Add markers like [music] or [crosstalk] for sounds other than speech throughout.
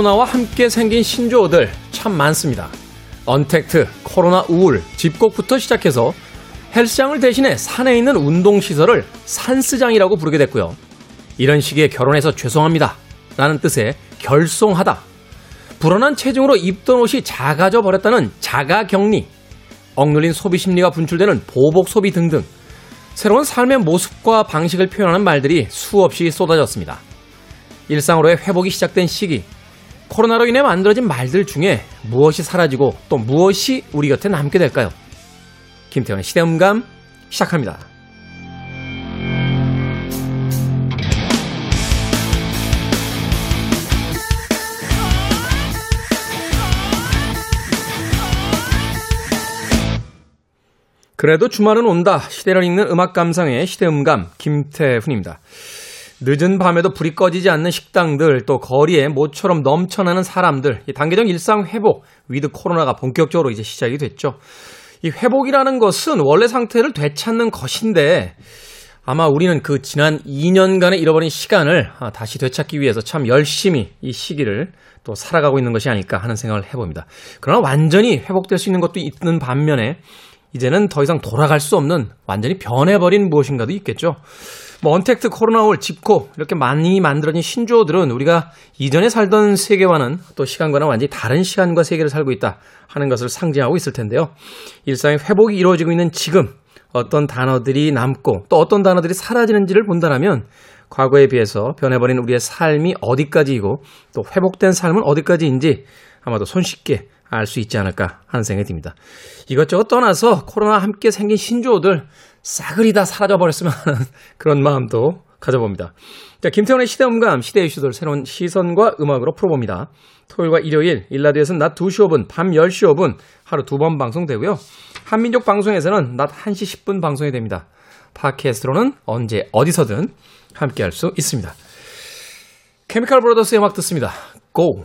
코로나와 함께 생긴 신조어들 참 많습니다. 언택트, 코로나 우울, 집콕부터 시작해서 헬스장을 대신해 산에 있는 운동시설을 산스장이라고 부르게 됐고요. 이런 시기에 결혼해서 죄송합니다. 라는 뜻의 결송하다. 불어난 체중으로 입던 옷이 작아져 버렸다는 자가 격리. 억눌린 소비 심리가 분출되는 보복 소비 등등. 새로운 삶의 모습과 방식을 표현하는 말들이 수없이 쏟아졌습니다. 일상으로의 회복이 시작된 시기. 코로나로 인해 만들어진 말들 중에 무엇이 사라지고 또 무엇이 우리 곁에 남게 될까요? 김태원의 시대음감 시작합니다. 그래도 주말은 온다. 시대를 읽는 음악 감상의 시대음감 김태훈입니다. 늦은 밤에도 불이 꺼지지 않는 식당들, 또 거리에 모처럼 넘쳐나는 사람들, 이 단계적 일상 회복, with 코로나가 본격적으로 이제 시작이 됐죠. 이 회복이라는 것은 원래 상태를 되찾는 것인데, 아마 우리는 그 지난 2년간의 잃어버린 시간을 아, 다시 되찾기 위해서 참 열심히 이 시기를 또 살아가고 있는 것이 아닐까 하는 생각을 해봅니다. 그러나 완전히 회복될 수 있는 것도 있는 반면에 이제는 더 이상 돌아갈 수 없는 완전히 변해버린 무엇인가도 있겠죠. 뭐 언택트, 코로나올, 집코 이렇게 많이 만들어진 신조어들은 우리가 이전에 살던 세계와는 또 시간과는 완전히 다른 시간과 세계를 살고 있다 하는 것을 상징하고 있을 텐데요. 일상의 회복이 이루어지고 있는 지금 어떤 단어들이 남고 또 어떤 단어들이 사라지는지를 본다면 과거에 비해서 변해버린 우리의 삶이 어디까지이고 또 회복된 삶은 어디까지인지 아마도 손쉽게 알 수 있지 않을까 하는 생각이 듭니다. 이것저것 떠나서 코로나와 함께 생긴 신조어들 싸그리 다 사라져버렸으면 하는 [laughs] 그런 마음도 가져봅니다. 자, 김태원의 시대음감, 시대 이슈들 새로운 시선과 음악으로 풀어봅니다. 토요일과 일요일, 일라디오에서는 낮 2시 5분, 밤 10시 5분 하루 두 번 방송되고요. 한민족 방송에서는 낮 1시 10분 방송이 됩니다. podcast로는 언제 어디서든 함께 할 수 있습니다. 케미칼 브로더스의 음악 듣습니다. 고!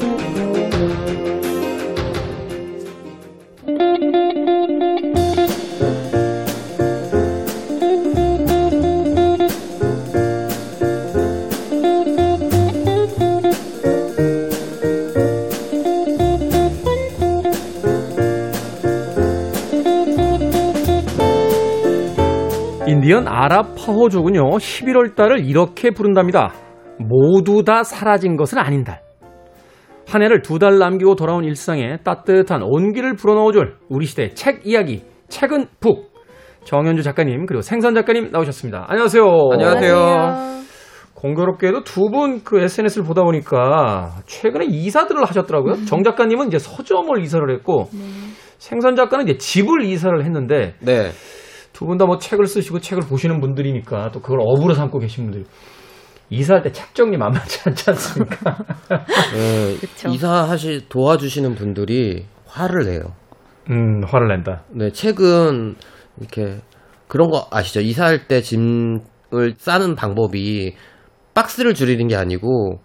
아랍 파호족은요, 11월 달을 이렇게 부른답니다. 모두 다 사라진 것은 아닌 달. 한 해를 두 달 남기고 돌아온 일상에 따뜻한 온기를 불어넣어줄 우리 시대의 책 이야기, 책은 북. 정현주 작가님, 그리고 생선 작가님 나오셨습니다. 안녕하세요. 안녕하세요. 공교롭게도 두 분 그 SNS를 보다 보니까 최근에 이사들을 하셨더라고요. 음. 정 작가님은 이제 서점을 이사를 했고, 생선 작가는 이제 집을 이사를 했는데, 네. 두 분 다 뭐 책을 쓰시고 책을 보시는 분들이니까 또 그걸 업으로 삼고 계신 분들 이사할 때 책 정리 만만치 않지 않습니까? [laughs] 네, 그쵸. 이사하시 도와주시는 분들이 화를 내요. 음 화를 낸다. 네, 책은 이렇게 그런 거 아시죠? 이사할 때 짐을 싸는 방법이 박스를 줄이는 게 아니고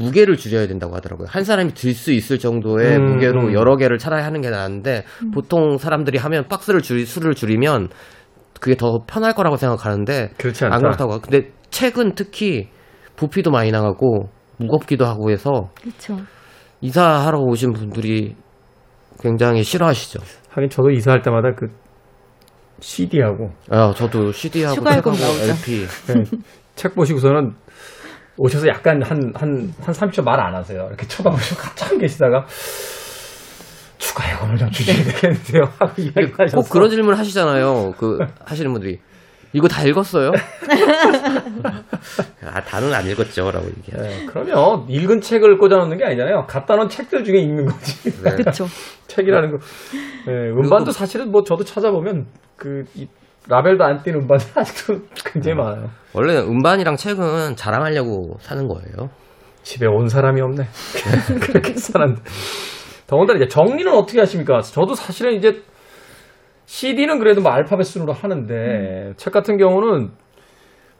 무게를 줄여야 된다고 하더라고요. 한 사람이 들 수 있을 정도의 음, 무게로 음. 여러 개를 차라리 하는 게 나은데 보통 사람들이 하면 박스를 줄이 수를 줄이면 그게 더 편할 거라고 생각하는데 그렇지 않다. 안 그렇다고. 근데 책은 특히 부피도 많이 나가고 무겁기도 하고 해서 그렇죠. 이사하러 오신 분들이 굉장히 싫어하시죠. 하긴 저도 이사할 때마다 그 CD하고 아, 저도 CD하고 책하고 나오죠. LP. 네, 책 보시고서는 오셔서 약간 한 한 한 30초 말 안 하세요. 이렇게 쳐다보시고 한참 계시다가 추가 요금을 좀 주셔야 되겠는데요. [laughs] 하고 꼭 그런 질문 을 하시잖아요. 그 하시는 분들이 이거 다 읽었어요? [laughs] 아, 다는 안 읽었죠 라고 얘기해요. 네, 그러면 읽은 책을 꽂아놓는 게 아니잖아요. 갖다 놓은 책들 중에 읽는 거지. 네. [laughs] 그렇죠. 책이라는 거. 예, 음반도 사실은 뭐 저도 찾아보면 그 이, 라벨도 안 띄는 음반이 아직도 굉장히 많아요. 원래 음반이랑 책은 자랑하려고 사는 거예요. 집에 온 사람이 없네. 그렇게 살았는데. 더군다나 이제 정리는 어떻게 하십니까? 저도 사실은 이제 CD는 그래도 뭐 알파벳 순으로 하는데 책 같은 경우는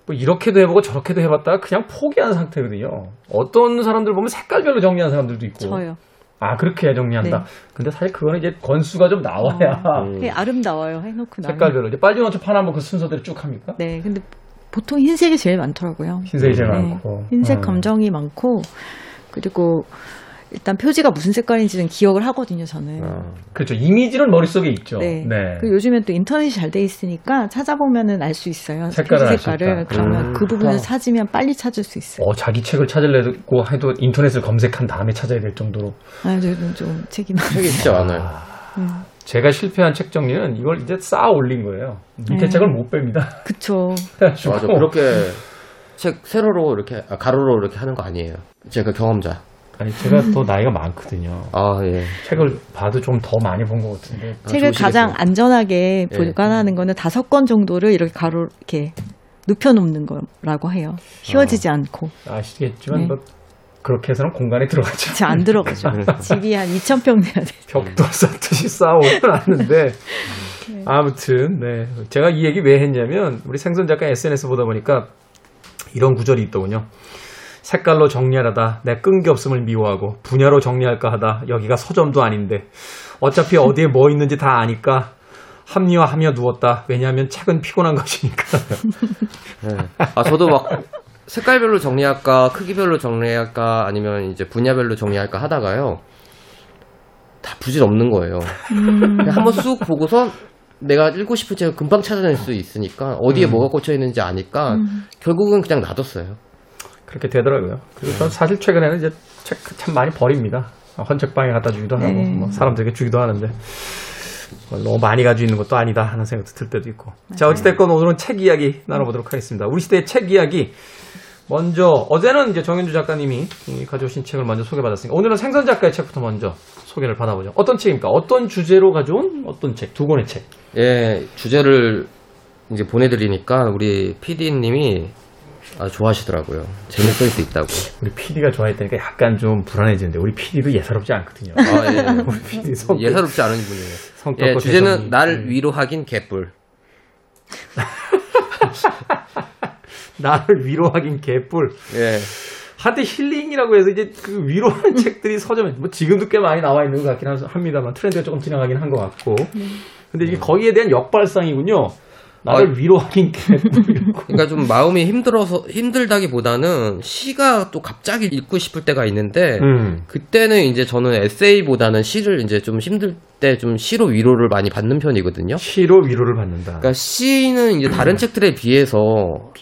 뭐 이렇게도 해보고 저렇게도 해봤다가 그냥 포기한 상태거든요. 어떤 사람들 보면 색깔별로 정리한 사람들도 있고. 저요. 아 그렇게 정리한다. 네. 근데 사실 그거는 이제 건수가 좀 나와야 음. 그게 아름다워요. 해놓고 나면. 색깔별로 이제 빨주노초 파남보 그 순서대로 쭉 합니까? 네, 근데 보통 흰색이 제일 많더라고요. 흰색이 제일 네, 많고. 흰색 음. 감정이 많고 그리고 일단 표지가 무슨 색깔인지는 기억을 하거든요. 저는. 어. 그렇죠. 이미지는 머릿속에 있죠. 네. 네. 그 요즘엔 또 인터넷이 잘 돼 있으니까 찾아보면은 알 수 있어요. 색깔을 표지 색깔을. 있다. 그러면 음. 그 부분을 어. 찾으면 빨리 찾을 수 있어요. 어, 자기 책을 찾으려고 해도 인터넷을 검색한 다음에 찾아야 될 정도로. 아, 저는 좀 책이 많아요. 책이 진짜 많아요. 음. 제가 실패한 책 정리는 이걸 이제 쌓아 올린 거예요. 밑에 네. 책을 못 뺍니다. 그쵸. [laughs] 맞아. 그렇게 책 세로로 이렇게 아, 가로로 이렇게 하는 거 아니에요. 제가 경험자. 아니 제가 더 나이가 많거든요. 아 예. 책을 봐도 좀 더 많이 본 것 같은데. 아, 책을 좋으시겠어요. 가장 안전하게 예. 보관하는 거는 다섯 권 정도를 이렇게 가로 이렇게 눕혀놓는 거라고 해요. 휘어지지 않고. 아시겠지만 네. 뭐 그렇게 해서는 공간에 들어가죠. 잘안 들어가죠. [laughs] 집이 한 2,000평 돼야 돼. 벽도 쌓듯이 쌓아올려놨는데 아무튼 네 제가 이 얘기 왜 했냐면 우리 생선 작가 SNS 보다 보니까 이런 구절이 있더군요. 색깔로 정리하다 내 끈기 없음을 미워하고 분야로 정리할까 하다 여기가 서점도 아닌데 어차피 어디에 뭐 있는지 다 아니까 합리화하며 누웠다. 왜냐하면 책은 피곤한 것이니까. [laughs] 네. 아 저도 막 색깔별로 정리할까, 크기별로 정리할까, 아니면 이제 분야별로 정리할까 하다가요. 다 부질 없는 거예요. 그냥 한번 쑥 보고서 내가 읽고 싶은 책을 금방 찾아낼 수 있으니까 어디에 음. 뭐가 꽂혀 있는지 아니까 결국은 그냥 놔뒀어요. 그렇게 되더라고요. 그리고 전 사실 최근에는 이제 책 참 많이 버립니다. 헌책방에 갖다 주기도 하고 네. 뭐 사람들에게 주기도 하는데 뭐 너무 많이 가지고 있는 것도 아니다 하는 생각도 들 때도 있고. 자 어찌됐건 오늘은 책 이야기 나눠보도록 하겠습니다. 우리 시대의 책 이야기 먼저 어제는 이제 정현주 작가님이 이 가져오신 책을 먼저 소개받았으니까 오늘은 생선 작가의 책부터 먼저 소개를 받아보죠. 어떤 책입니까? 어떤 주제로 가져온 어떤 책? 두 권의 책. 예, 주제를 이제 보내드리니까 우리 PD님이 아주 좋아하시더라고요. 재밌을 수 있다고. 우리 PD가 좋아했다니까 약간 좀 불안해지는데 우리 PD도 예사롭지 않거든요. 아, 예. [laughs] 우리 PD 성격, 예사롭지 않은 분이에요. 성격과 예, 주제는 대성이- 날 네. 위로하긴 개뿔. [laughs] 나를 위로하긴 개뿔. 예. 한때 힐링이라고 해서 이제 그 위로하는 [laughs] 책들이 서점에 뭐 지금도 꽤 많이 나와 있는 것 같긴 하- 합니다만 트렌드가 조금 지나가긴 한 것 같고. 근데 이게 거기에 대한 역발상이군요. 나를 위로하긴 [laughs] 개뿔. 그러니까 좀 마음이 힘들어서 힘들다기보다는 시가 또 갑자기 읽고 싶을 때가 있는데 음. 그때는 이제 저는 에세이보다는 시를 이제 좀 힘들 때 좀 시로 위로를 많이 받는 편이거든요. 시로 위로를 받는다. 그러니까 시는 이제 다른 책들에 비해서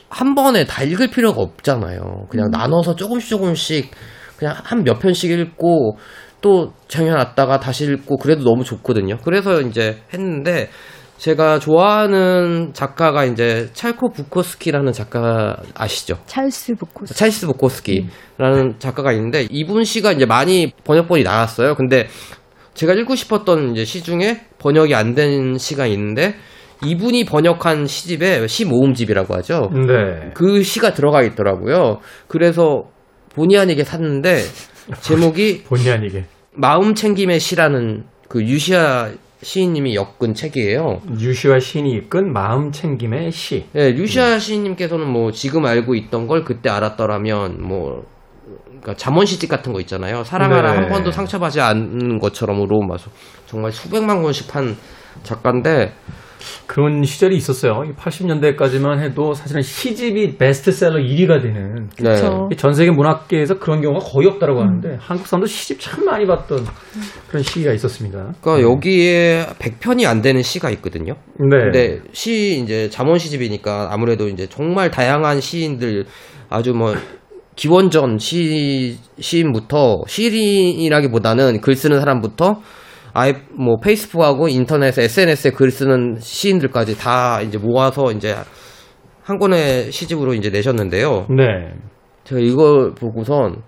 한 번에 다 읽을 필요가 없잖아요. 그냥 나눠서 조금씩 조금씩 그냥 한 몇 편씩 읽고 또 정해놨다가 다시 읽고 그래도 너무 좋거든요. 그래서 이제 했는데 제가 좋아하는 작가가 이제 찰코 부코스키라는 작가 아시죠? 찰스 부코스. 찰스 부코스키라는 작가가 있는데 이분 시가 이제 많이 번역본이 나왔어요. 근데 제가 읽고 싶었던 이제 시 중에 번역이 안 된 시가 있는데 이분이 번역한 시집에 시 모음집이라고 하죠. 네. 그 시가 들어가 있더라고요. 그래서 본의 아니게 샀는데 제목이 [laughs] 본의 아니게. 마음 챙김의 시라는 그 유시아 시인님이 엮은 책이에요. 유시와 신이 이끈 마음 챙김의 시. 네, 유시아 시인님께서는 뭐 지금 알고 있던 걸 그때 알았더라면 뭐 그러니까 잠원 시집 같은 거 있잖아요. 사랑하라 네. 한 번도 상처받지 않는 것처럼으로 막 정말 수백만 권씩 판 작가인데 그런 시절이 있었어요. 80년대까지만 해도 사실은 시집이 베스트셀러 1위가 되는 네. 전 세계 문학계에서 그런 경우가 거의 없다고 하는데 한국 사람도 시집 참 많이 봤던 그런 시기가 있었습니다. 그러니까 여기에 100편이 안 되는 시가 있거든요. 네. 근데 시 이제 잠원 시집이니까 아무래도 이제 정말 다양한 시인들 아주 뭐 기원전 시 시인부터 시인이라기보다는 글 쓰는 사람부터 아예 뭐 페이스북하고 인터넷 SNS에 글 쓰는 시인들까지 다 이제 모아서 이제 한 권의 시집으로 이제 내셨는데요. 네. 제가 이걸 보고선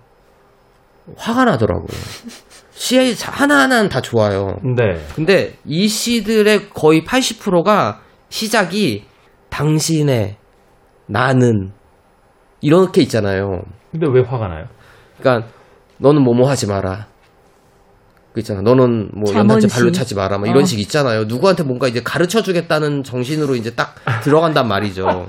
화가 나더라고요. 시 하나하나는 다 좋아요. 네. 근데 이 시들의 거의 80%가 시작이 당신의 나는 이렇게 있잖아요. 근데 왜 화가 나요? 그러니까 너는 뭐뭐 하지 마라. 그 있잖아. 너는 뭐 연탄재. 발로 차지 마라. 뭐 이런 어. 식 있잖아요. 누구한테 뭔가 이제 가르쳐 주겠다는 정신으로 이제 딱 [laughs] 들어간단 말이죠.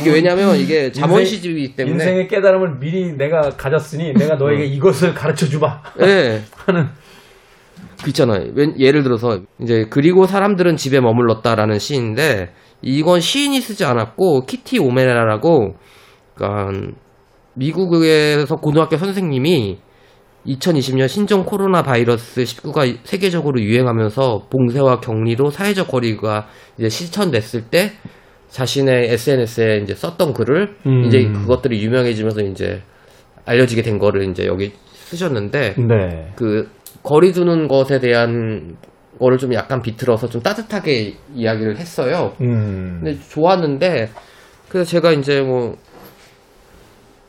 이게 왜냐면 이게 잠원 인생- 시집이기 때문에 인생의 깨달음을 미리 내가 가졌으니 내가 너에게 이것을 가르쳐 주마 예. [laughs] 하는 그 있잖아요. 웬- 예를 들어서 이제 그리고 사람들은 집에 머물렀다라는 시인데 이건 시인이 쓰지 않았고 키티 오메라라고 그러니까 미국에서 고등학교 선생님이 2020년 신종 코로나 바이러스 19가 세계적으로 유행하면서 봉쇄와 격리로 사회적 거리가 이제 실천됐을 때 자신의 SNS에 이제 썼던 글을 음. 이제 그것들이 유명해지면서 이제 알려지게 된 거를 이제 여기 쓰셨는데 네. 그 거리 두는 것에 대한 거를 좀 약간 비틀어서 좀 따뜻하게 이야기를 했어요. 음. 근데 좋았는데 그래서 제가 이제 뭐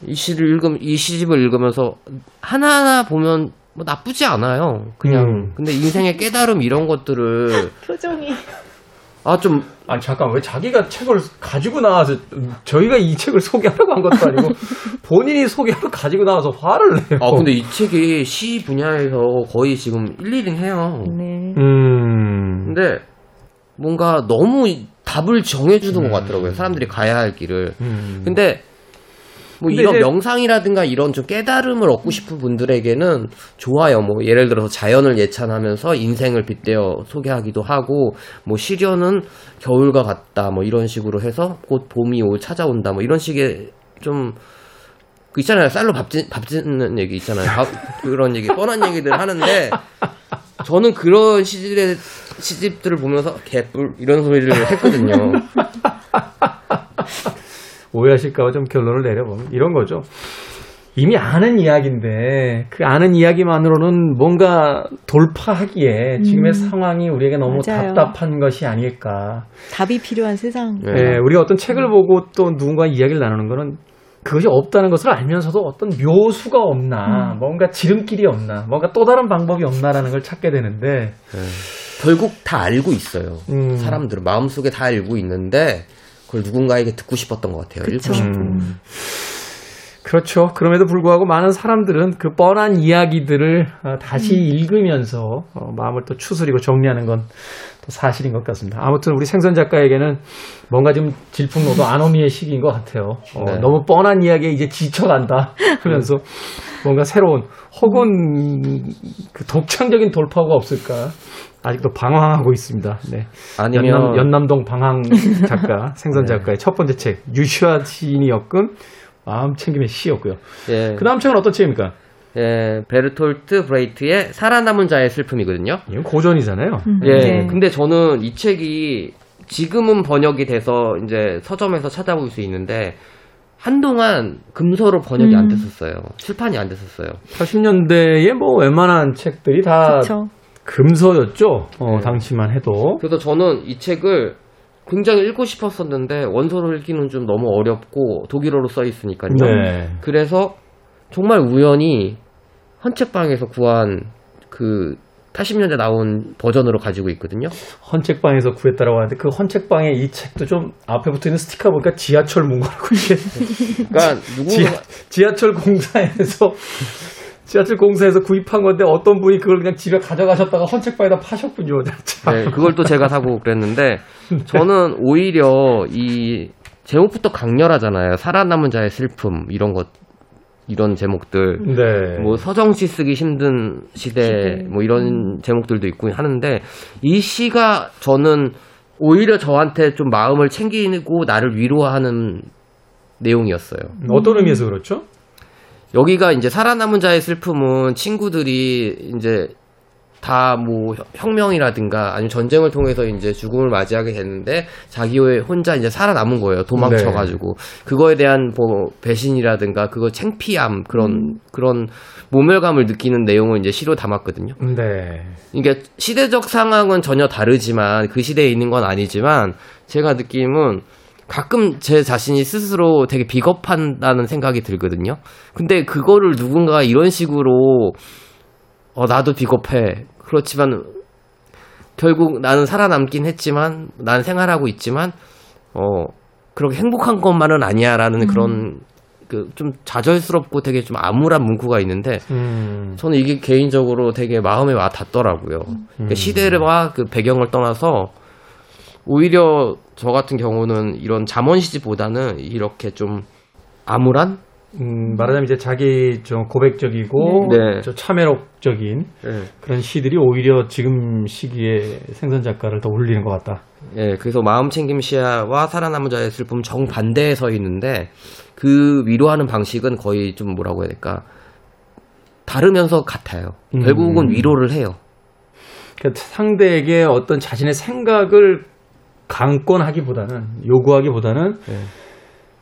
이 시를 읽음 이 시집을 읽으면서 하나하나 보면 뭐 나쁘지 않아요. 그냥 음. 근데 인생의 깨달음 이런 것들을 [laughs] 표정이. 아좀 아니 잠깐 왜 자기가 책을 가지고 나와서 음, 저희가 이 책을 소개하려고 한 것도 아니고 [laughs] 본인이 소개하러 가지고 나와서 화를 내요. 아 근데 이 책이 시 분야에서 거의 지금 1, 2등 해요. 네. 음. 근데 뭔가 너무 이- 답을 정해주는 것 같더라고요. 사람들이 가야 할 길을. 음. 근데 뭐 이런 이제- 명상이라든가 이런 좀 깨달음을 얻고 싶은 분들에게는 좋아요. 뭐 예를 들어서 자연을 예찬하면서 인생을 빗대어 소개하기도 하고 뭐 시련은 겨울과 같다. 뭐 이런 식으로 해서 곧 봄이 올 찾아온다. 뭐 이런 식의 좀그 있잖아요. 쌀로 밥, 짓, 밥 짓는 얘기 있잖아요. 밥- 그런 얘기, 뻔한 얘기들 하는데, 저는 그런 시집의, 시집들을 보면서 개뿔, 이런 소리를 했거든요. 오해하실까봐 좀 결론을 내려보면 이런 거죠. 이미 아는 이야기인데 그 아는 이야기만으로는 뭔가 돌파하기에 지금의 상황이 우리에게 너무 맞아요. 답답한 것이 아닐까. 답이 필요한 세상. 네. 예, 우리가 어떤 책을 보고 또 누군가 이야기를 나누는 거는 그것이 없다는 것을 알면서도 어떤 묘수가 없나, 뭔가 지름길이 없나, 뭔가 또 다른 방법이 없나라는 걸 찾게 되는데, 결국 다 알고 있어요. 음. 사람들은 마음속에 다 알고 있는데, 그걸 누군가에게 듣고 싶었던 것 같아요. 그쵸. 읽고 싶고. 음. 그렇죠. 그럼에도 불구하고 많은 사람들은 그 뻔한 이야기들을 어, 다시 읽으면서 어, 마음을 또 추스리고 정리하는 건 또 사실인 것 같습니다. 아무튼 우리 생선 작가에게는 뭔가 좀 질풍노도 [laughs] 아노미의 시기인 것 같아요. 어, 네. 너무 뻔한 이야기에 이제 지쳐간다 [laughs] 하면서 뭔가 새로운 혹은 그 독창적인 돌파구가 없을까 아직도 방황하고 있습니다. 네. 아니면, 연남, 연남동 방황 작가, [laughs] 생선 작가의 첫 번째 책, 류시화 시인이 엮은 마음 챙김의 시였고요. 예, 그 다음 책은 어떤 책입니까? 예, 베르톨트 브레히트의 살아남은 자의 슬픔이거든요. 이건 고전이잖아요. 음, 예, 네. 근데 저는 이 책이 지금은 번역이 돼서 이제 서점에서 찾아볼 수 있는데, 한동안 금서로 번역이 안 음. 됐었어요. 출판이 안 됐었어요. 80년대에 뭐 웬만한 책들이 다 그렇죠. 금서였죠. 어, 네. 당시만 해도. 그래서 저는 이 책을 굉장히 읽고 싶었었는데 원서로 읽기는 좀 너무 어렵고 독일어로 써 있으니까요. 네. 그래서 정말 우연히 헌책방에서 구한 그 80년대 나온 버전으로 가지고 있거든요. 헌책방에서 구했다라고 하는데 그 헌책방에 이 책도 좀 앞에 붙어 있는 스티커 보니까 지하철 문고라고 이게 그러니까 지하, 누군가 지하 철 공사에서 지하철 공사에서 구입한 건데 어떤 분이 그걸 그냥 집에 가져가셨다가 헌책방에다 파셨군요. 참. 네, 그걸 또 제가 사고 그랬는데 [laughs] 저는 오히려 이 제목부터 강렬하잖아요. 살아남은 자의 슬픔 이런 것 이런 제목들 네. 뭐 서정 시 쓰기 힘든 시대 시대. 뭐 이런 제목들도 있고 하는데 이 시가 저는 오히려 저한테 좀 마음을 챙기고 나를 위로하는 내용이었어요. 어떤 의미에서 그렇죠? 여기가 이제 살아남은 자의 슬픔은 친구들이 이제 다 뭐 혁명이라든가 아니면 전쟁을 통해서 이제 죽음을 맞이하게 됐는데 자기 혼자 이제 살아남은 거예요. 도망쳐가지고 그거에 대한 뭐 배신이라든가 그거 창피함 그런 그런 모멸감을 느끼는 내용을 이제 시로 담았거든요. 네. 이게 시대적 상황은 전혀 다르지만 그 시대에 있는 건 아니지만 제가 느낌은 가끔 제 자신이 스스로 되게 비겁한다는 생각이 들거든요. 근데 그거를 누군가 이런 식으로 어 나도 비겁해. 그렇지만 결국 나는 살아남긴 했지만 난 생활하고 있지만 어 그렇게 행복한 것만은 아니야라는 그런 그 좀 좌절스럽고 되게 좀 암울한 문구가 있는데 음. 저는 이게 개인적으로 되게 마음에 와 닿더라고요. 그러니까 시대와 그 배경을 떠나서 오히려 저 같은 경우는 이런 잠원 시집보다는 이렇게 좀 암울한 음, 말하자면 이제 자기 좀 고백적이고 네. 저 참회록적인 예. 그런 시들이 오히려 지금 시기에 생선 작가를 더 울리는 것 같다. 예, 그래서 마음 챙김 시야와 살아남은 자의 슬픔 정 반대에 서 있는데 그 위로하는 방식은 거의 좀 뭐라고 해야 될까 다르면서 같아요. 음. 결국은 위로를 해요. 그러니까 상대에게 어떤 자신의 생각을 강권하기보다는 요구하기보다는 네.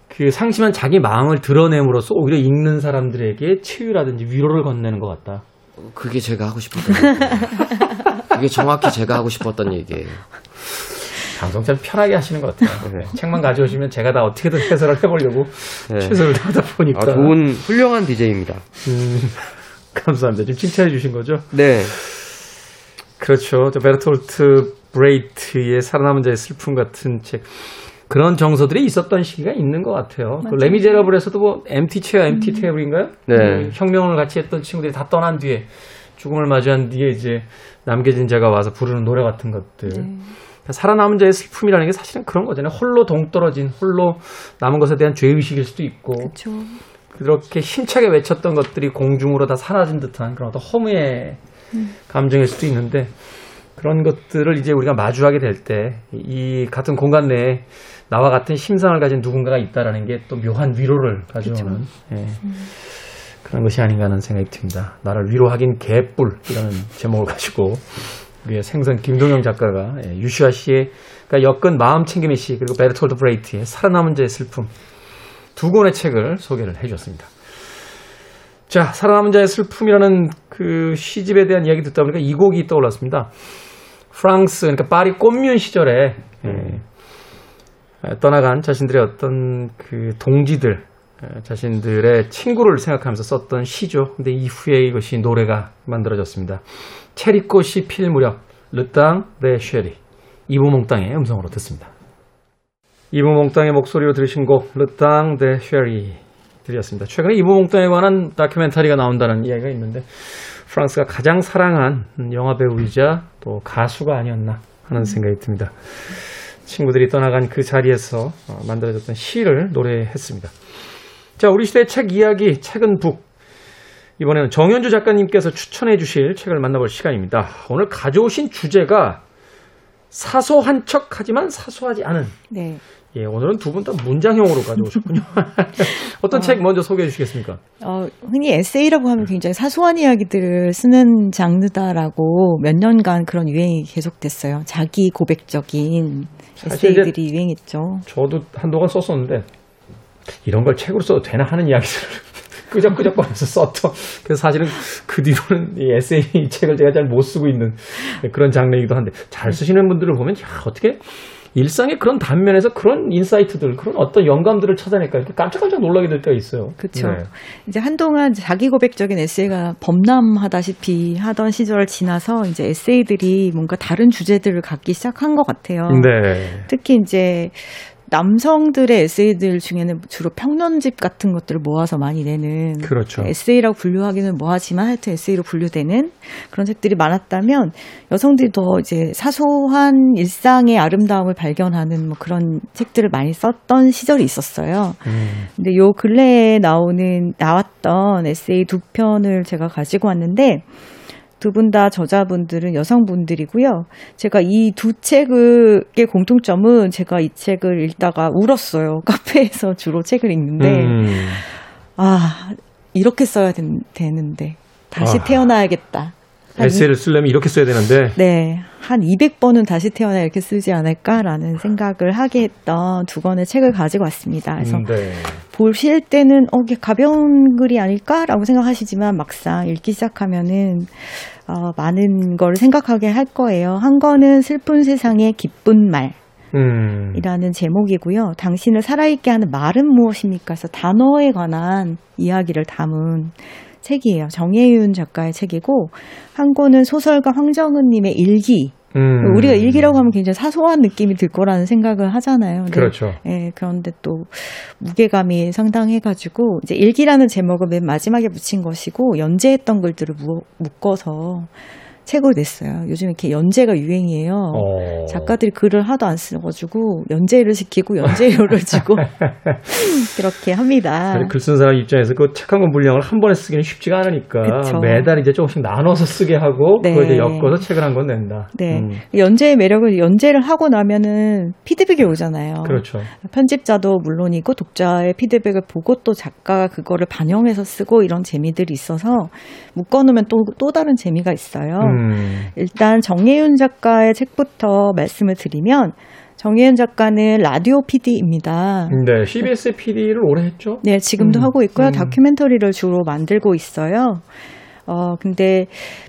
그 상심한 자기 마음을 드러냄으로써 오히려 읽는 사람들에게 치유라든지 위로를 건네는 것 같다. 그게 제가 하고 싶었던. 그게 정확히 제가 하고 싶었던 얘기예요. 방송 참 편하게 하시는 것 같아요. 네. 책만 가져오시면 제가 다 어떻게든 해설을 해보려고 네. 최선을 다하다 보니까. 아, 좋은 훌륭한 DJ입니다. 음, 감사합니다. 지금 칭찬해 주신 거죠? 네. 그렇죠. 저 베르톨트 브레히트의 살아남은 자의 슬픔 같은 책. 그런 정서들이 있었던 시기가 있는 것 같아요. 그 레미제라블에서도 뭐 MT 체어, MT 테이블인가요? 네. 그 혁명을 같이 했던 친구들이 다 떠난 뒤에 죽음을 마주한 뒤에 이제 남겨진 자가 와서 부르는 노래 같은 것들. 그러니까 살아남은 자의 슬픔이라는 게 사실은 그런 거잖아요. 홀로 동떨어진, 홀로 남은 것에 대한 죄의식일 수도 있고, 그렇죠. 그렇게 힘차게 외쳤던 것들이 공중으로 다 사라진 듯한 그런 어떤 허무의 감정일 수도 있는데 그런 것들을 이제 우리가 마주하게 될 때 이 같은 공간 내에 나와 같은 심상을 가진 누군가가 있다라는 게 또 묘한 위로를 가져오는 예. 그런 것이 아닌가 하는 생각이 듭니다. 나를 위로하긴 개뿔이라는 제목을 가지고 우리의 생선 김동영 작가가 예, 유시아 씨의 그러니까 엮은 마음 챙김의 시 그리고 베르톨트 브레히트의 살아남은 자의 슬픔 두 권의 책을 소개를 해주셨습니다. 자, 살아남은 자의 슬픔이라는 그 시집에 대한 이야기 듣다 보니까 이 곡이 떠올랐습니다. 프랑스, 그러니까 파리 코뮌 시절에 예, 떠나간 자신들의 어떤 그 동지들, 예, 자신들의 친구를 생각하면서 썼던 시죠. 근데 이후에 이것이 노래가 만들어졌습니다. 체리꽃이 필 무렵, 르땅 데 쉐리, 이보몽땅의 음성으로 듣습니다. 이보몽땅의 목소리로 들으신 곡 르땅 데 쉐리 들이었습니다. 최근에 이보몽땅에 관한 다큐멘터리가 나온다는 이야기가 있는데 프랑스가 가장 사랑한 영화 배우이자 또 가수가 아니었나 하는 생각이 듭니다. 친구들이 떠나간 그 자리에서 어, 만들어졌던 시를 노래했습니다. 자, 우리 시대의 책 이야기, 책은 북. 이번에는 정현주 작가님께서 추천해 주실 책을 만나볼 시간입니다. 오늘 가져오신 주제가 사소한 척 하지만 사소하지 않은 네. 예, 오늘은 두 분 다 문장형으로 가져오셨군요. [laughs] 어떤 책 먼저 소개해 주시겠습니까? 어, 흔히 에세이라고 하면 굉장히 사소한 이야기들을 쓰는 장르다라고 몇 년간 그런 유행이 계속됐어요. 자기 고백적인 에세이들이 유행했죠. 저도 한동안 썼었는데 이런 걸 책으로 써도 되나 하는 이야기들을 끄적끄적거려서 썼죠. 그래서 사실은 그 뒤로는 이 에세이 책을 제가 잘 못 쓰고 있는 그런 장르이기도 한데 잘 쓰시는 분들을 보면 야 어떻게 일상의 그런 단면에서 그런 insight들, 그런 어떤 영감들을 찾아낼까 이렇게 깜짝깜짝 놀라게 될 때가 있어요. 그렇죠. 네. 이제 한동안 자기 고백적인 에세이가 범람하다시피 하던 시절을 지나서 이제 에세이들이 뭔가 다른 주제들을 갖기 시작한 것 같아요. 네. 특히 이제 남성들의 에세이들 중에는 주로 평론집 같은 것들을 모아서 많이 내는 그렇죠. 에세이라고 분류하기는 뭐하지만 하여튼 에세이로 분류되는 그런 책들이 많았다면 여성들이 더 이제 사소한 일상의 아름다움을 발견하는 뭐 그런 책들을 많이 썼던 시절이 있었어요. 음. 근데 요 근래에 나오는 나왔던 에세이 두 편을 제가 가지고 왔는데 두 분 다 저자분들은 여성분들이고요. 제가 이 두 책의 공통점은 제가 이 책을 읽다가 울었어요. [laughs] 카페에서 주로 책을 읽는데 음. 아 이렇게 써야 된- 되는데 다시 아. 태어나야겠다. 한 에세이를 쓰려면 이렇게 써야 되는데 네, 한 200번은 다시 태어나 이렇게 쓰지 않을까라는 생각을 하게 했던 두 권의 책을 가지고 왔습니다. 그래서 음, 네. 보실 때는 어, 이게 가벼운 글이 아닐까라고 생각하시지만 막상 읽기 시작하면은 어, 많은 걸 생각하게 할 거예요. 한 권은 슬픈 세상의 기쁜 말이라는 음. 제목이고요. 당신을 살아있게 하는 말은 무엇입니까? 그래서 단어에 관한 이야기를 담은 책이에요. 정혜윤 작가의 책이고 한 권은 소설가 황정은님의 일기. 음. 우리가 일기라고 하면 굉장히 사소한 느낌이 들 거라는 생각을 하잖아요. 근데 그렇죠. 예, 그런데 또 무게감이 상당해가지고 이제 일기라는 제목을 맨 마지막에 붙인 것이고 연재했던 글들을 무- 묶어서 책으로 냈어요. 요즘 이렇게 연재가 유행이에요. 어. 작가들이 글을 하도 안 써가지고 연재를 시키고 연재료를 주고 [laughs] 그렇게 합니다. 글 쓴 사람 입장에서 그 책 한 권 분량을 한 번에 쓰기는 쉽지가 않으니까 그쵸. 매달 이제 조금씩 나눠서 쓰게 하고 네. 그걸 이제 엮어서 책을 한 권 낸다. 네. 음, 연재의 매력은 연재를 하고 나면은 피드백이 오잖아요. 그렇죠. 편집자도 물론이고 독자의 피드백을 보고 또 작가가 그거를 반영해서 쓰고 이런 재미들이 있어서 묶어놓으면 또, 또 다른 재미가 있어요. 음, 일단 정예윤 작가의 책부터 말씀을 드리면 정예윤 작가는 라디오 PD입니다. 네, CBS PD를 오래 했죠. 네, 지금도 음, 하고 있고요. 음. 다큐멘터리를 주로 만들고 있어요. 어, 근데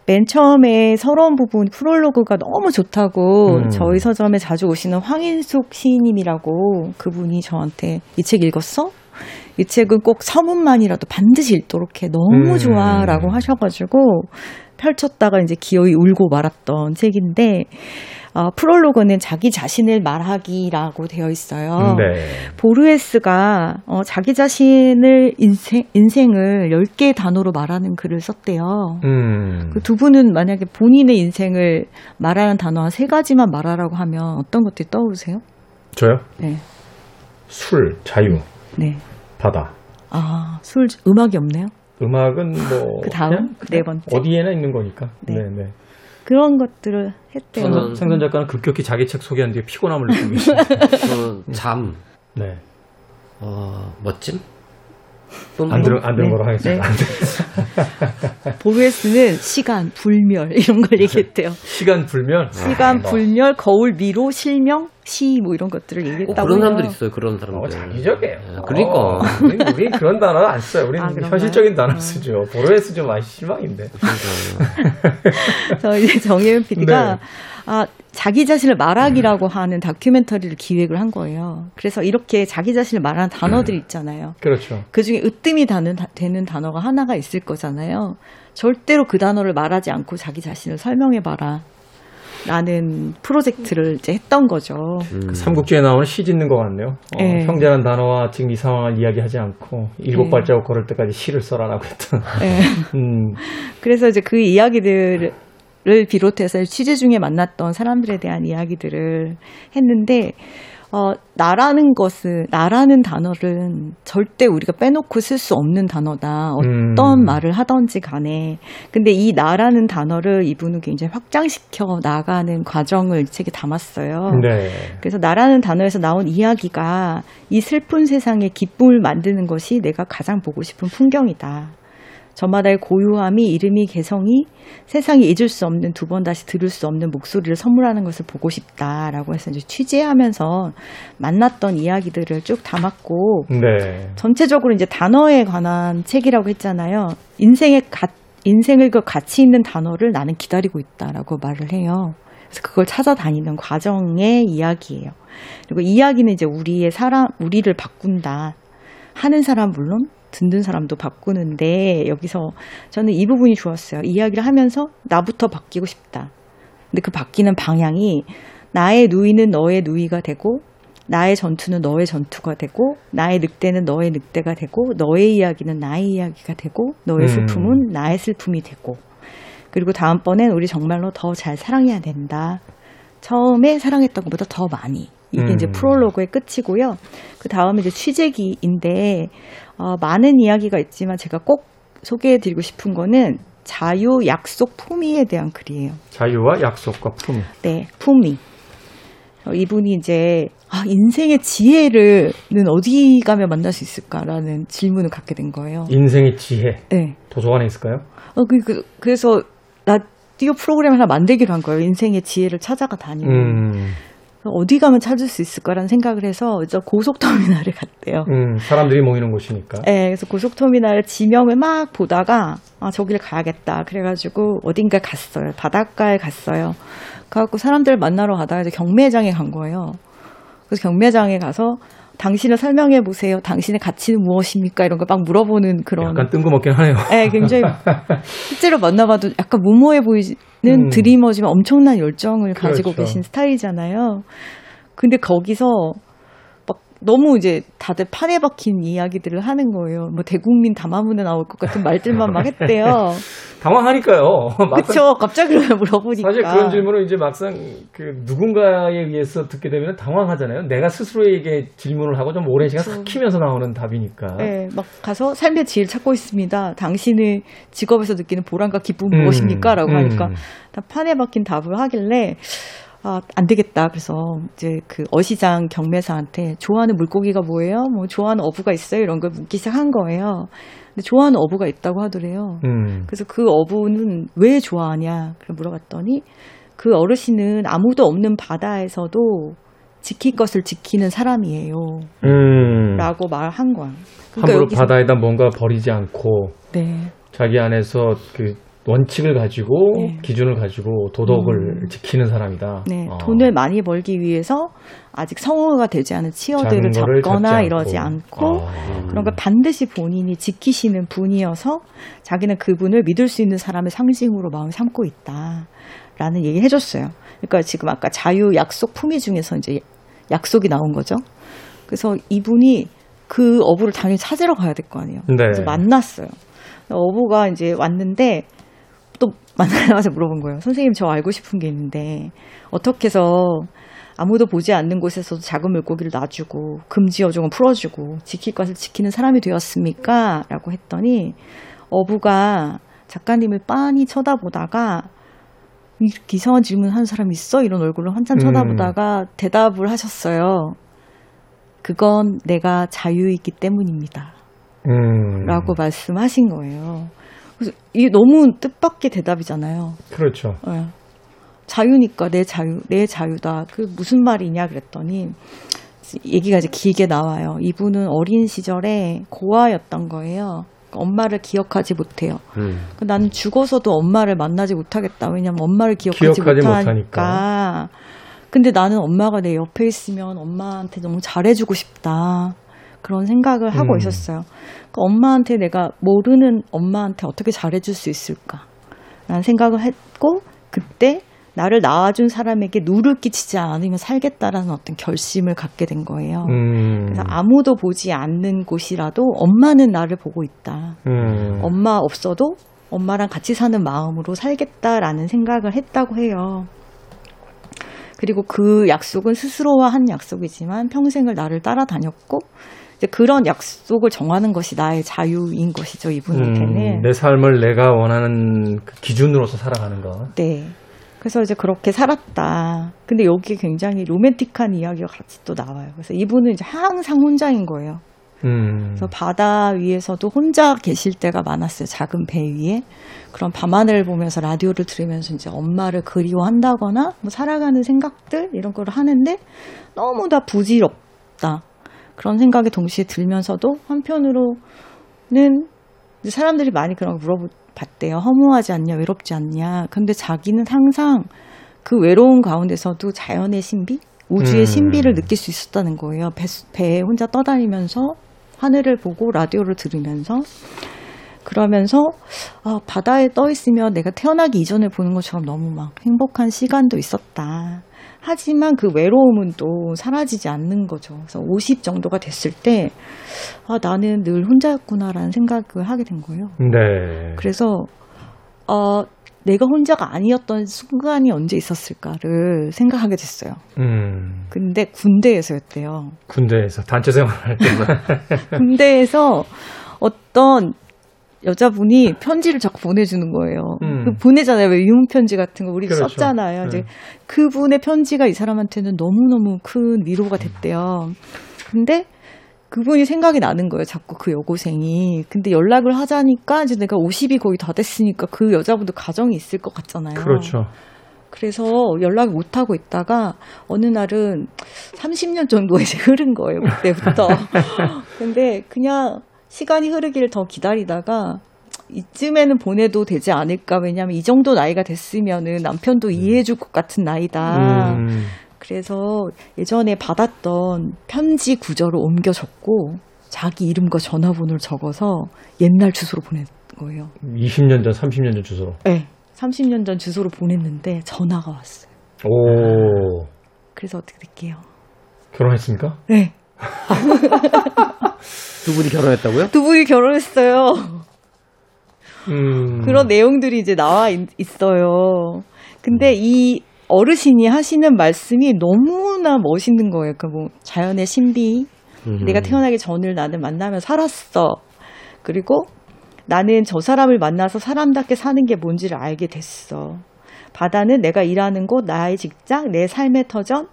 맨 처음에 서러운 부분 프롤로그가 너무 좋다고 음. 저희 서점에 자주 오시는 황인숙 시인님이라고 그분이 저한테 이 책 읽었어? 이 책은 꼭 서문만이라도 반드시 읽도록 해. 너무 음. 좋아. 라고 하셔가지고 펼쳤다가 이제 기어이 울고 말았던 책인데, 어, 프롤로그는 자기 자신을 말하기라고 되어 있어요. 네. 보르헤스가 어, 자기 자신을 인생, 인생을 10개의 단어로 말하는 글을 썼대요. 음. 그두 분은 만약에 본인의 인생을 말하는 단어 한 세 가지만 말하라고 하면 어떤 것들이 떠오르세요? 저요? 네. 술, 자유, 네. 바다. 아, 술, 음악이 없네요? 음악은 뭐 그 다음, 그냥 네 번째. 어디에나 있는 거니까. 네. 네, 네. 그런 것들을 했대요. 저는- 생선 작가는 급격히 자기 책 소개한 뒤에 피곤함을 느끼고. [laughs] 저는 잠, 네. 어, 멋짐? 안 들은 안 들은 네. 거로 하겠습니다. 네. 안 들은. 보르헤스는 시간, 불멸, 이런 걸 얘기했대요. 시간 불면 시간, 뭐. 불멸, 거울, 미로, 실명, 시, 뭐 이런 것들을 어, 얘기했다고 그런 해요. 사람들 있어요. 그런 사람들. 어, 자기적이에요. 예, 그러니까. 어, 우린 그런 단어 안 써요. 우린 아? 현실적인 단어 어. 쓰죠. 보로에스 좀 아시 실망인데. [laughs] 저 이제 정혜윤 PD가 네. 아, 자기 자신을 말하기라고 하는 다큐멘터리를 기획을 한 거예요. 그래서 이렇게 자기 자신을 말하는 단어들이 있잖아요. 그렇죠. 그 중에 으뜸이 다는, 다- 되는 단어가 하나가 있을 거잖아요. 절대로 그 단어를 말하지 않고 자기 자신을 설명해봐라. 라는 프로젝트를 이제 했던 거죠. 음. 삼국지에 나오는 시 짓는 것 같네요. 어, 네. 형제라는 단어와 지금 이 상황을 이야기하지 않고 일곱 네. 발자국 걸을 때까지 시를 써라라고 했던. 예. [laughs] 음, 그래서 이제 그 이야기들을 비롯해서 취재 중에 만났던 사람들에 대한 이야기들을 했는데, 어, 나라는 것은, 나라는 단어는 절대 우리가 빼놓고 쓸 수 없는 단어다. 어떤 음. 말을 하던지 간에. 근데 이 나라는 단어를 이분은 굉장히 확장시켜 나가는 과정을 이 책에 담았어요. 네. 그래서 나라는 단어에서 나온 이야기가 이 슬픈 세상에 기쁨을 만드는 것이 내가 가장 보고 싶은 풍경이다. 저마다의 고요함이 이름이 개성이 세상에 잊을 수 없는 두 번 다시 들을 수 없는 목소리를 선물하는 것을 보고 싶다라고 해서 이제 취재하면서 만났던 이야기들을 쭉 담았고 네. 전체적으로 이제 단어에 관한 책이라고 했잖아요. 인생의 가, 인생을 그 가치 있는 단어를 나는 기다리고 있다라고 말을 해요. 그래서 그걸 찾아다니는 과정의 이야기예요. 그리고 이야기는 이제 우리의 사람, 우리를 바꾼다. 하는 사람 물론 듣는 사람도 바꾸는데 여기서 저는 이 부분이 좋았어요. 이야기를 하면서 나부터 바뀌고 싶다. 근데 그 바뀌는 방향이 나의 누이는 너의 누이가 되고 나의 전투는 너의 전투가 되고 나의 늑대는 너의 늑대가 되고 너의 이야기는 나의 이야기가 되고 너의 음. 슬픔은 나의 슬픔이 되고 그리고 다음번엔 우리 정말로 더 잘 사랑해야 된다. 처음에 사랑했던 것보다 더 많이. 이게 음. 이제 프롤로그의 끝이고요. 그 다음에 이제 취재기인데 어, 많은 이야기가 있지만 제가 꼭 소개해드리고 싶은 거는 자유, 약속, 품위에 대한 글이에요. 자유와 약속과 품위. 네, 품위. 어, 이분이 이제 아, 인생의 지혜를는 어디 가면 만날 수 있을까라는 질문을 갖게 된 거예요. 인생의 지혜. 네. 도서관에 있을까요? 어, 그, 그, 그래서 라디오 프로그램 하나 만들기로 한 거예요. 인생의 지혜를 찾아가 다니는. 음, 어디 가면 찾을 수 있을까라는 생각을 해서 저 고속터미널에 갔대요. 음, 사람들이 모이는 곳이니까. 네, 그래서 고속터미널 지명을 막 보다가 아 저길 가야겠다. 그래가지고 어딘가 갔어요. 바닷가에 갔어요. 그래갖고 사람들 만나러 가다가 이제 경매장에 간 거예요. 그래서 경매장에 가서 당신을 설명해 보세요. 당신의 가치는 무엇입니까? 이런 거 막 물어보는 그런. 약간 뜬금없긴 하네요. 네, 굉장히 [laughs] 실제로 만나봐도 약간 무모해 보이는 음. 드리머지만 엄청난 열정을 가지고 그렇죠. 계신 스타일이잖아요. 근데 거기서 막 너무 이제 다들 판에 박힌 이야기들을 하는 거예요. 뭐 대국민 담화문에 나올 것 같은 말들만 막 했대요. [laughs] 당황하니까요. [laughs] 그쵸. 갑자기 물어보니까. 사실 그런 질문을 이제 막상 그 누군가에 의해서 듣게 되면 당황하잖아요. 내가 스스로에게 질문을 하고 좀 오랜 시간 그렇죠. 삭히면서 나오는 답이니까. 네, 막 가서 삶의 지혜를 찾고 있습니다. 당신의 직업에서 느끼는 보람과 기쁨은 음, 무엇입니까? 라고 음. 하니까 다 판에 박힌 답을 하길래 아, 안 되겠다. 그래서 이제 그 어시장 경매사한테 좋아하는 물고기가 뭐예요? 뭐 좋아하는 어부가 있어요? 이런 걸 묻기 시작한 거예요. 근데 좋아하는 어부가 있다고 하더래요. 음. 그래서 그 어부는 왜 좋아하냐? 그래 물어봤더니 그 어르신은 아무도 없는 바다에서도 지킬 것을 지키는 사람이에요. 음. 라고 말한 거야. 함부로 여기서- 바다에다 뭔가 버리지 않고 네. 자기 안에서 그 원칙을 가지고 네. 기준을 가지고 도덕을 지키는 사람이다. 네, 어. 돈을 많이 벌기 위해서 아직 성우가 되지 않은 치어들을 잡거나 이러지 않고 아. 그런 걸 반드시 본인이 지키시는 분이어서 자기는 그분을 믿을 수 있는 사람의 상징으로 마음을 삼고 있다라는 얘기 해줬어요. 그러니까 지금 아까 자유 약속 품위 중에서 이제 약속이 나온 거죠. 그래서 이분이 그 어부를 당연히 찾으러 가야 될 거 아니에요. 네. 그래서 만났어요. 어부가 이제 왔는데 또 만나자마자 물어본 거예요. 선생님 저 알고 싶은 게 있는데 어떻게 해서 아무도 보지 않는 곳에서도 작은 물고기를 놔주고 금지 어종을 풀어주고 지킬 것을 지키는 사람이 되었습니까? 라고 했더니 어부가 작가님을 빤히 쳐다보다가 이렇게 이상한 질문 하는 사람 있어? 이런 얼굴로 한참 음. 쳐다보다가 대답을 하셨어요. 그건 내가 자유이기 때문입니다. 음. 라고 말씀하신 거예요. 그래서 이게 너무 뜻밖의 대답이잖아요. 그렇죠. 예. 자유니까 내 자유, 내 자유다. 그 무슨 말이냐 그랬더니 얘기가 이제 길게 나와요. 이분은 어린 시절에 고아였던 거예요. 그러니까 엄마를 기억하지 못해요. 음. 그 나는 죽어서도 엄마를 만나지 못하겠다. 왜냐면 엄마를 기억하지, 기억하지 못하니까. 못하니까. 근데 나는 엄마가 내 옆에 있으면 엄마한테 너무 잘해주고 싶다. 그런 생각을 하고 음. 있었어요. 그러니까 엄마한테 내가 모르는 엄마한테 어떻게 잘해줄 수 있을까? 라는 생각을 했고, 그때 나를 낳아준 사람에게 누를 끼치지 않으면 살겠다라는 어떤 결심을 갖게 된 거예요. 음. 그래서 아무도 보지 않는 곳이라도 엄마는 나를 보고 있다. 음. 엄마 없어도 엄마랑 같이 사는 마음으로 살겠다라는 생각을 했다고 해요. 그리고 그 약속은 스스로와 한 약속이지만 평생을 나를 따라다녔고 그런 약속을 정하는 것이 나의 자유인 것이죠 이분한테는. 음, 내 삶을 내가 원하는 그 기준으로서 살아가는 거. 네. 그래서 이제 그렇게 살았다. 근데 여기에 굉장히 로맨틱한 이야기가 같이 또 나와요. 그래서 이분은 이제 항상 혼자인 거예요. 음. 그래서 바다 위에서도 혼자 계실 때가 많았어요. 작은 배 위에. 그런 밤하늘을 보면서 라디오를 들으면서 이제 엄마를 그리워한다거나 뭐 살아가는 생각들 이런 걸 하는데 너무 다 부질없다. 그런 생각이 동시에 들면서도 한편으로는 사람들이 많이 그런 거 물어봤대요. 허무하지 않냐, 외롭지 않냐. 근데 자기는 항상 그 외로운 가운데서도 자연의 신비, 우주의 음. 신비를 느낄 수 있었다는 거예요. 배, 배에 혼자 떠다니면서 하늘을 보고 라디오를 들으면서 그러면서 아, 바다에 떠 있으면 내가 태어나기 이전에 보는 것처럼 너무 막 행복한 시간도 있었다. 하지만 그 외로움은 또 사라지지 않는 거죠. 그래서 50 정도가 됐을 때 아, 나는 늘 혼자였구나라는 생각을 하게 된 거예요. 네. 그래서 어, 내가 혼자가 아니었던 순간이 언제 있었을까를 생각하게 됐어요. 음. 근데 군대에서였대요. 군대에서 단체 생활할 때. [laughs] 군대에서 어떤 여자분이 편지를 자꾸 보내주는 거예요. 음. 그 보내잖아요. 왜 유문 편지 같은 거 우리 그렇죠. 썼잖아요. 네. 이제 그분의 편지가 이 사람한테는 너무너무 큰 위로가 됐대요. 근데 그분이 생각이 나는 거예요. 자꾸 그 여고생이. 근데 연락을 하자니까 이제 내가 50이 거의 다 됐으니까 그 여자분도 가정이 있을 것 같잖아요. 그렇죠. 그래서 연락을 못 하고 있다가 어느 날은 30년 정도 이제 흐른 거예요. 그때부터. [laughs] 근데 그냥 시간이 흐르기를 더 기다리다가 이쯤에는 보내도 되지 않을까. 왜냐하면 이 정도 나이가 됐으면은 남편도 이해해줄 것 같은 나이다. 음. 그래서 예전에 받았던 편지 구절을 옮겨 적고 자기 이름과 전화번호를 적어서 옛날 주소로 보낸 거예요. 20년 전, 30년 전 주소로. 네. 30년 전 주소로 보냈는데 전화가 왔어요. 오. 그래서 어떻게 될게요? 결혼했습니까? 네. [laughs] 두 분이 결혼했다고요? 두 분이 결혼했어요. 음. 그런 내용들이 이제 나와 있, 있어요. 근데 이 어르신이 하시는 말씀이 너무나 멋있는 거예요. 그러니까 뭐 자연의 신비, 음. 내가 태어나기 전을 나는 만나며 살았어. 그리고 나는 저 사람을 만나서 사람답게 사는 게 뭔지를 알게 됐어. 바다는 내가 일하는 곳, 나의 직장, 내 삶의 터전,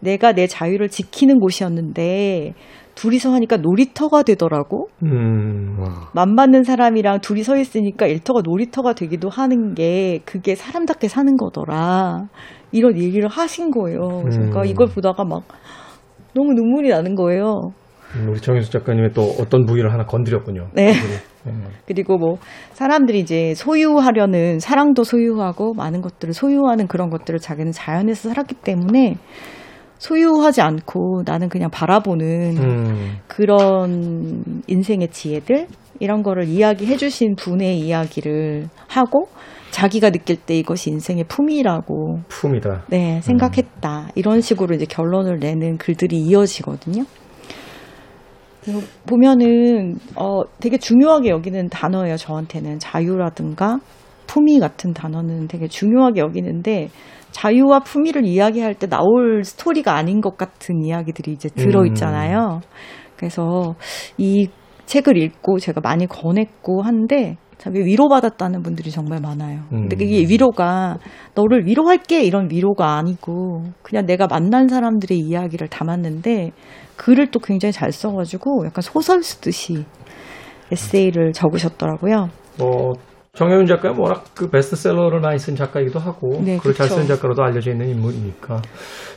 내가 내 자유를 지키는 곳이었는데 둘이서 하니까 놀이터가 되더라고. 음. 와. 맘 맞는 사람이랑 둘이 서 있으니까 일터가 놀이터가 되기도 하는 게 그게 사람답게 사는 거더라. 이런 얘기를 하신 거예요. 그래서 제가 음. 이걸 보다가 막 너무 눈물이 나는 거예요. 음, 우리 정혜수 작가님의 또 어떤 부위를 하나 건드렸군요. 네. [laughs] 음. 그리고 뭐 사람들이 이제 소유하려는 사랑도 소유하고 많은 것들을 소유하는 그런 것들을 자기는 자연에서 살았기 때문에 소유하지 않고 나는 그냥 바라보는 음. 그런 인생의 지혜들 이런 거를 이야기해 주신 분의 이야기를 하고 자기가 느낄 때 이것이 인생의 품이라고 품이다. 네, 생각했다. 이런 식으로 이제 결론을 내는 글들이 이어지거든요. 보면은 어 되게 중요하게 여기는 단어예요. 저한테는 자유라든가 품위 같은 단어는 되게 중요하게 여기는데 자유와 품위를 이야기할 때 나올 스토리가 아닌 것 같은 이야기들이 이제 들어 있잖아요. 그래서 이 책을 읽고 제가 많이 권했고 한데 되게 위로받았다는 분들이 정말 많아요. 근데 음. 이게 위로가 너를 위로할게 이런 위로가 아니고 그냥 내가 만난 사람들의 이야기를 담았는데 글을 또 굉장히 잘 써가지고 약간 소설 쓰듯이 에세이를 적으셨더라고요. 뭐 정혜윤 작가는 워낙 그 베스트셀러를 많이 쓴 작가이기도 하고 네, 글을 잘 그쵸. 쓰는 작가로도 알려져 있는 인물이니까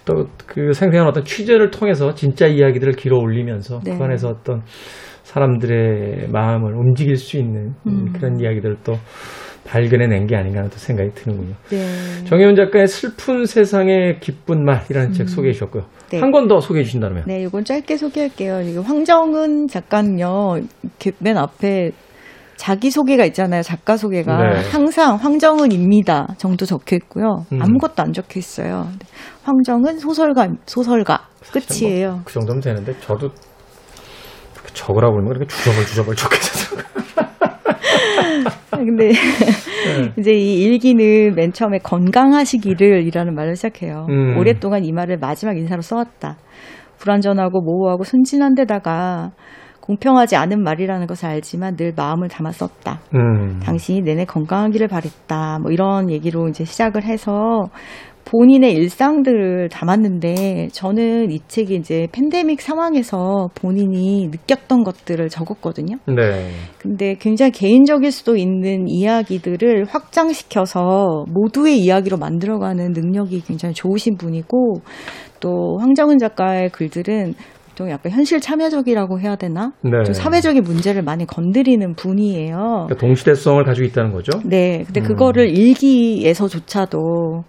또 그 생생한 어떤 취재를 통해서 진짜 이야기들을 길어 올리면서 네. 그 안에서 어떤 사람들의 마음을 움직일 수 있는 음. 그런 이야기들을 또 발견해낸 게 아닌가 하는 또 생각이 드는군요. 네. 정혜윤 작가의 슬픈 세상의 기쁜 말이라는 책 소개해 주셨고요. 음. 네. 한권 더 소개해 주신다면. 네, 이건 짧게 소개할게요. 황정은 작가는요, 맨 앞에 자기 소개가 있잖아요. 작가 소개가 네. 항상 황정은입니다 정도 적혀 있고요. 음. 아무것도 안 적혀 있어요. 황정은 소설가 소설가 끝이에요. 뭐, 그 정도면 되는데 저도 그렇게 적으라고 그러면 그렇게 주저벌 주저벌 적혀서 [laughs] 근데 네. 이제 이 일기는 맨 처음에 건강하시기를이라는 말을 시작해요. 음. 오랫동안 이 말을 마지막 인사로 써왔다. 불완전하고 모호하고 순진한 데다가 공평하지 않은 말이라는 것을 알지만 늘 마음을 담아 썼다. 음. 당신이 내내 건강하기를 바랬다. 뭐 이런 얘기로 이제 시작을 해서 본인의 일상들을 담았는데 저는 이 책이 이제 팬데믹 상황에서 본인이 느꼈던 것들을 적었거든요. 네. 근데 굉장히 개인적일 수도 있는 이야기들을 확장시켜서 모두의 이야기로 만들어가는 능력이 굉장히 좋으신 분이고 또 황정은 작가의 글들은 보통 약간 현실 참여적이라고 해야 되나? 네. 좀 사회적인 문제를 많이 건드리는 분이에요. 그러니까 동시대성을 가지고 있다는 거죠. 네, 근데 음. 그거를 일기에서조차도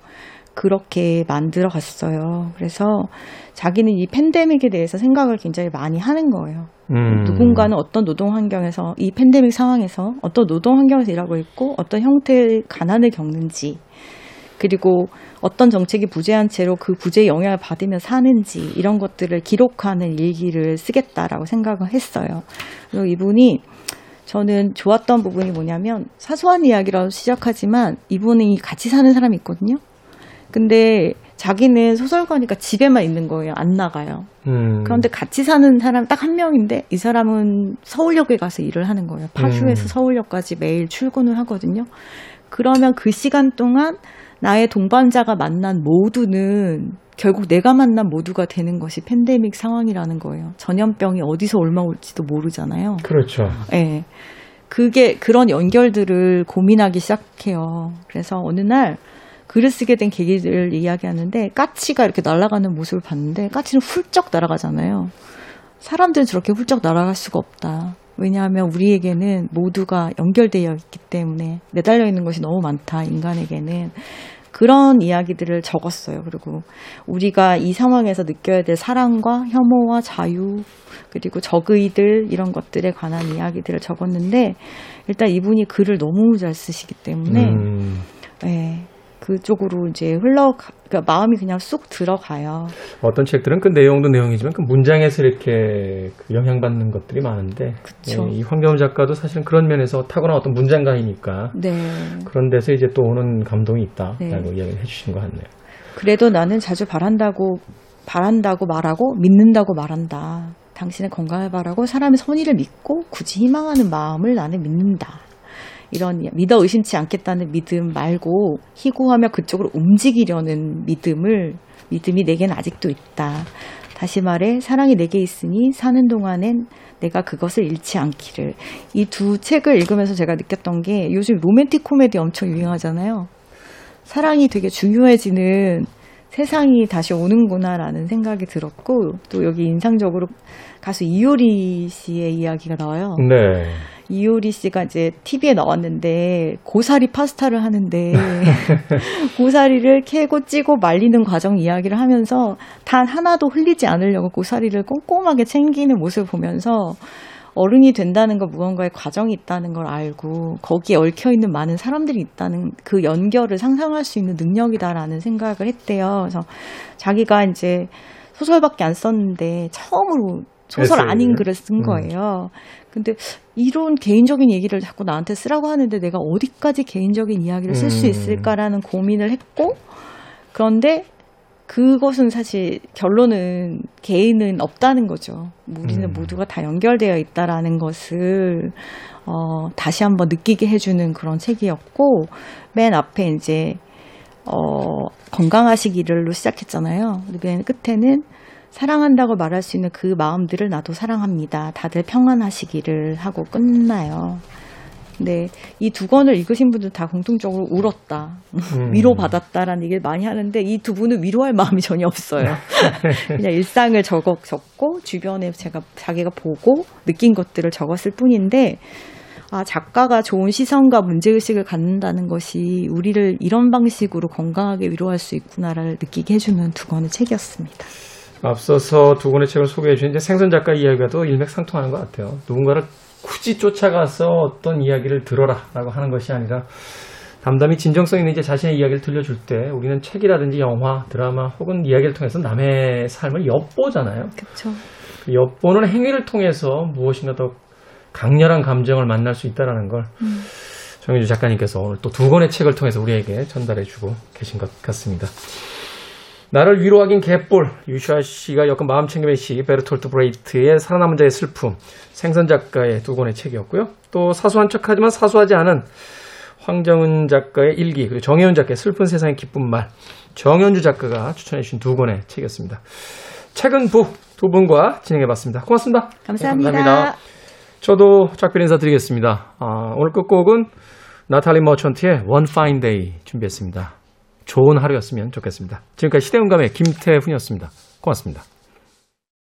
그렇게 만들어 갔어요. 그래서 자기는 이 팬데믹에 대해서 생각을 굉장히 많이 하는 거예요. 음. 누군가는 어떤 노동 환경에서 이 팬데믹 상황에서 어떤 노동 환경에서 일하고 있고 어떤 형태의 가난을 겪는지 그리고 어떤 정책이 부재한 채로 그 부재의 영향을 받으며 사는지 이런 것들을 기록하는 일기를 쓰겠다라고 생각을 했어요. 그리고 이분이 저는 좋았던 부분이 뭐냐면 사소한 이야기라고 시작하지만 이분이 같이 사는 사람이 있거든요. 근데 자기는 소설가니까 집에만 있는 거예요. 안 나가요. 음. 그런데 같이 사는 사람 딱 한 명인데 이 사람은 서울역에 가서 일을 하는 거예요. 파주에서 음. 서울역까지 매일 출근을 하거든요. 그러면 그 시간 동안 나의 동반자가 만난 모두는 결국 내가 만난 모두가 되는 것이 팬데믹 상황이라는 거예요. 전염병이 어디서 얼마 올지도 모르잖아요. 그렇죠. 예. 그게 그런 연결들을 고민하기 시작해요. 그래서 어느 날 글을 쓰게 된 계기를 이야기하는데 까치가 이렇게 날아가는 모습을 봤는데 까치는 훌쩍 날아가잖아요. 사람들은 저렇게 훌쩍 날아갈 수가 없다. 왜냐하면 우리에게는 모두가 연결되어 있기 때문에 매달려 있는 것이 너무 많다. 인간에게는 그런 이야기들을 적었어요. 그리고 우리가 이 상황에서 느껴야 될 사랑과 혐오와 자유 그리고 적의들 이런 것들에 관한 이야기들을 적었는데 일단 이분이 글을 너무 잘 쓰시기 때문에 음. 예, 그쪽으로 이제 흘러 그러니까 마음이 그냥 쑥 들어가요. 어떤 책들은 그 내용도 내용이지만 그 문장에서 이렇게 그 영향받는 것들이 많은데. 예, 이 황경훈 작가도 사실은 그런 면에서 타고난 어떤 문장가이니까 네. 그런 데서 이제 또 오는 감동이 있다라고 네. 이야기를 해주신 것 같네요. 그래도 나는 자주 바란다고 바란다고 말하고 믿는다고 말한다. 당신의 건강을 바라고 사람의 선의를 믿고 굳이 희망하는 마음을 나는 믿는다. 이런 믿어 의심치 않겠다는 믿음 말고 희고하며 그쪽으로 움직이려는 믿음을 믿음이 내겐 아직도 있다. 다시 말해 사랑이 내게 있으니 사는 동안엔 내가 그것을 잃지 않기를. 이 두 책을 읽으면서 제가 느꼈던 게 요즘 로맨틱 코미디 엄청 유행하잖아요. 사랑이 되게 중요해지는 세상이 다시 오는구나라는 생각이 들었고 또 여기 인상적으로 가수 이효리 씨의 이야기가 나와요. 네. 이효리 씨가 이제 TV에 나왔는데 고사리 파스타를 하는데 [laughs] 고사리를 캐고 찌고 말리는 과정 이야기를 하면서 단 하나도 흘리지 않으려고 고사리를 꼼꼼하게 챙기는 모습을 보면서 어른이 된다는 거 무언가의 과정이 있다는 걸 알고 거기에 얽혀 있는 많은 사람들이 있다는 그 연결을 상상할 수 있는 능력이다라는 생각을 했대요. 그래서 자기가 이제 소설밖에 안 썼는데 처음으로 소설? 아닌 글을 쓴 음. 거예요. 근데 이런 개인적인 얘기를 자꾸 나한테 쓰라고 하는데 내가 어디까지 개인적인 이야기를 쓸수 음. 있을까라는 고민을 했고 그런데 그것은 사실 결론은 개인은 없다는 거죠. 우리는 음. 모두가 다 연결되어 있다라는 것을 어, 다시 한번 느끼게 해주는 그런 책이었고 맨 앞에 이제 어, 건강하시기를로 시작했잖아요. 맨 끝에는 사랑한다고 말할 수 있는 그 마음들을 나도 사랑합니다. 다들 평안하시기를 하고 끝나요. 근데 이두 권을 읽으신 분들 다 공통적으로 울었다. 음. 위로받았다라는 얘기를 많이 하는데 이 두 분은 위로할 마음이 전혀 없어요. [laughs] 그냥 일상을 적어 적고 주변에 제가 자기가 보고 느낀 것들을 적었을 뿐인데 아 작가가 좋은 시선과 문제 의식을 갖는다는 것이 우리를 이런 방식으로 건강하게 위로할 수 있구나를 느끼게 해주는 두 권의 책이었습니다. 앞서서 두 권의 책을 소개해 주신 이제 생선 작가 이야기가 또 일맥상통하는 것 같아요. 누군가를 굳이 쫓아가서 어떤 이야기를 들어라라고 하는 것이 아니라 담담히 진정성 있는 이제 자신의 이야기를 들려줄 때 우리는 책이라든지 영화, 드라마 혹은 이야기를 통해서 남의 삶을 엿보잖아요. 그렇죠. 그 엿보는 행위를 통해서 무엇이나 더 강렬한 감정을 만날 수 있다라는 걸 정유주 작가님께서 오늘 또 두 권의 책을 통해서 우리에게 전달해주고 계신 것 같습니다. 나를 위로하긴 개뿔 류시화 씨가 엮은 마음 챙김의 시 베르톨트 브레히트의 살아남은 자의 슬픔 생선 작가의 두 권의 책이었고요. 또 사소한 척하지만 사소하지 않은 황정은 작가의 일기 그리고 정혜윤 작가의 슬픈 세상의 기쁜 말 정현주 작가가 추천해 주신 두 권의 책이었습니다. 책은 부두 분과 진행해봤습니다. 고맙습니다. 감사합니다. 감사합니다. 저도 작별 인사드리겠습니다. 아, 오늘 끝곡은 나탈리 머천트의 One Fine Day 준비했습니다. 좋은 하루였으면 좋겠습니다. 지금까지 시대음감의 김태훈이었습니다. 고맙습니다.